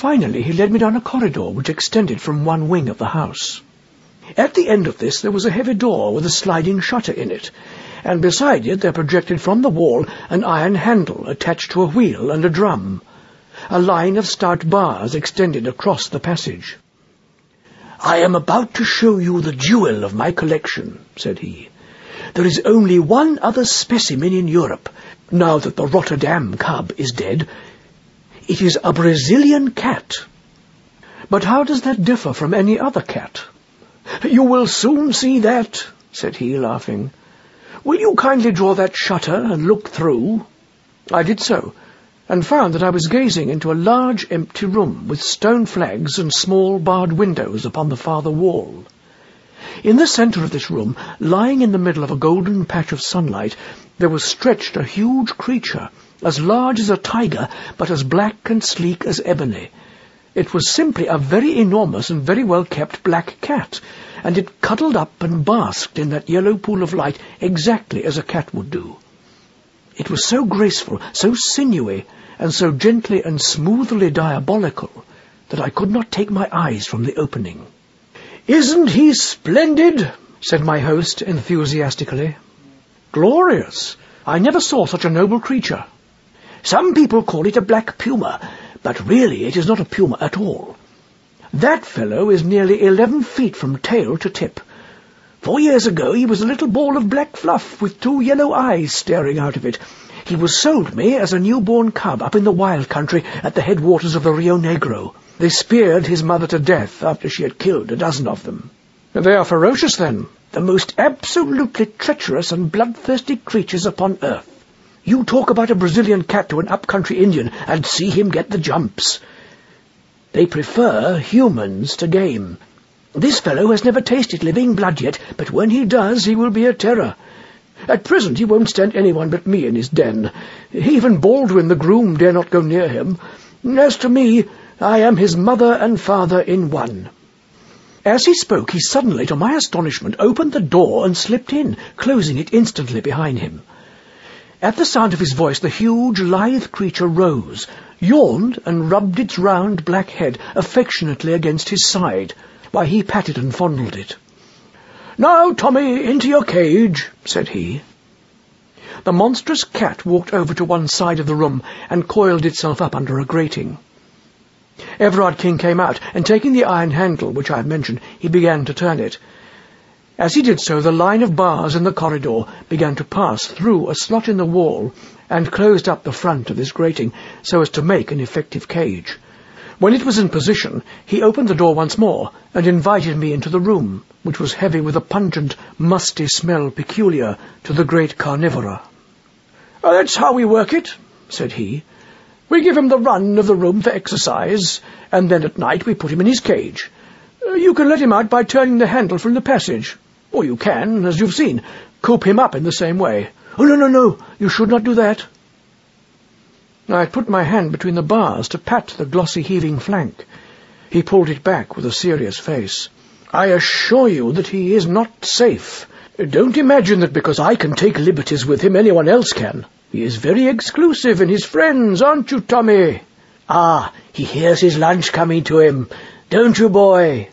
Finally, he led me down a corridor which extended from one wing of the house. At the end of this there was a heavy door with a sliding shutter in it, and beside it there projected from the wall an iron handle attached to a wheel and a drum. A line of stout bars extended across the passage. I am about to show you the jewel of my collection, said he. There is only one other specimen in Europe, now that the Rotterdam cub is dead. It is a Brazilian cat. But how does that differ from any other cat? You will soon see that, said he, laughing. Will you kindly draw that shutter and look through? I did so, and found that I was gazing into a large empty room with stone flags and small barred windows upon the farther wall. In the centre of this room, lying in the middle of a golden patch of sunlight, there was stretched a huge creature, as large as a tiger, but as black and sleek as ebony. It was simply a very enormous and very well-kept black cat, and it cuddled up and basked in that yellow pool of light exactly as a cat would do. It was so graceful, so sinewy, and so gently and smoothly diabolical that I could not take my eyes from the opening. Isn't he splendid? said my host enthusiastically. Glorious! I never saw such a noble creature. Some people call it a black puma, but really it is not a puma at all. That fellow is nearly eleven feet from tail to tip. Four years ago he was a little ball of black fluff with two yellow eyes staring out of it. He was sold me as a newborn cub up in the wild country at the headwaters of the Rio Negro. They speared his mother to death after she had killed a dozen of them. They are ferocious, then? The most absolutely treacherous and bloodthirsty creatures upon earth. You talk about a Brazilian cat to an up-country Indian and see him get the jumps. They prefer humans to game. This fellow has never tasted living blood yet, but when he does, he will be a terror. At present he won't stand anyone but me in his den. Even Baldwin the groom dare not go near him. As to me, I am his mother and father in one. As he spoke, he suddenly, to my astonishment, opened the door and slipped in, closing it instantly behind him. At the sound of his voice, the huge, lithe creature rose, yawned, and rubbed its round black head affectionately against his side, while he patted and fondled it. Now, Tommy, into your cage, said he. The monstrous cat walked over to one side of the room and coiled itself up under a grating. Everard King came out, and taking the iron handle which I have mentioned, he began to turn it. As he did so, the line of bars in the corridor began to pass through a slot in the wall and closed up the front of this grating so as to make an effective cage. When it was in position, he opened the door once more and invited me into the room, which was heavy with a pungent, musty smell peculiar to the great carnivora. Oh, that's how we work it, said he. We give him the run of the room for exercise, and then at night we put him in his cage. You can let him out by turning the handle from the passage. Or you can, as you've seen, coop him up in the same way. Oh, no, no, no, you should not do that. I put my hand between the bars to pat the glossy heaving flank. He pulled it back with a serious face. I assure you that he is not safe. Don't imagine that because I can take liberties with him anyone else can. He is very exclusive in his friends, aren't you, Tommy? Ah, he hears his lunch coming to him. Don't you, boy?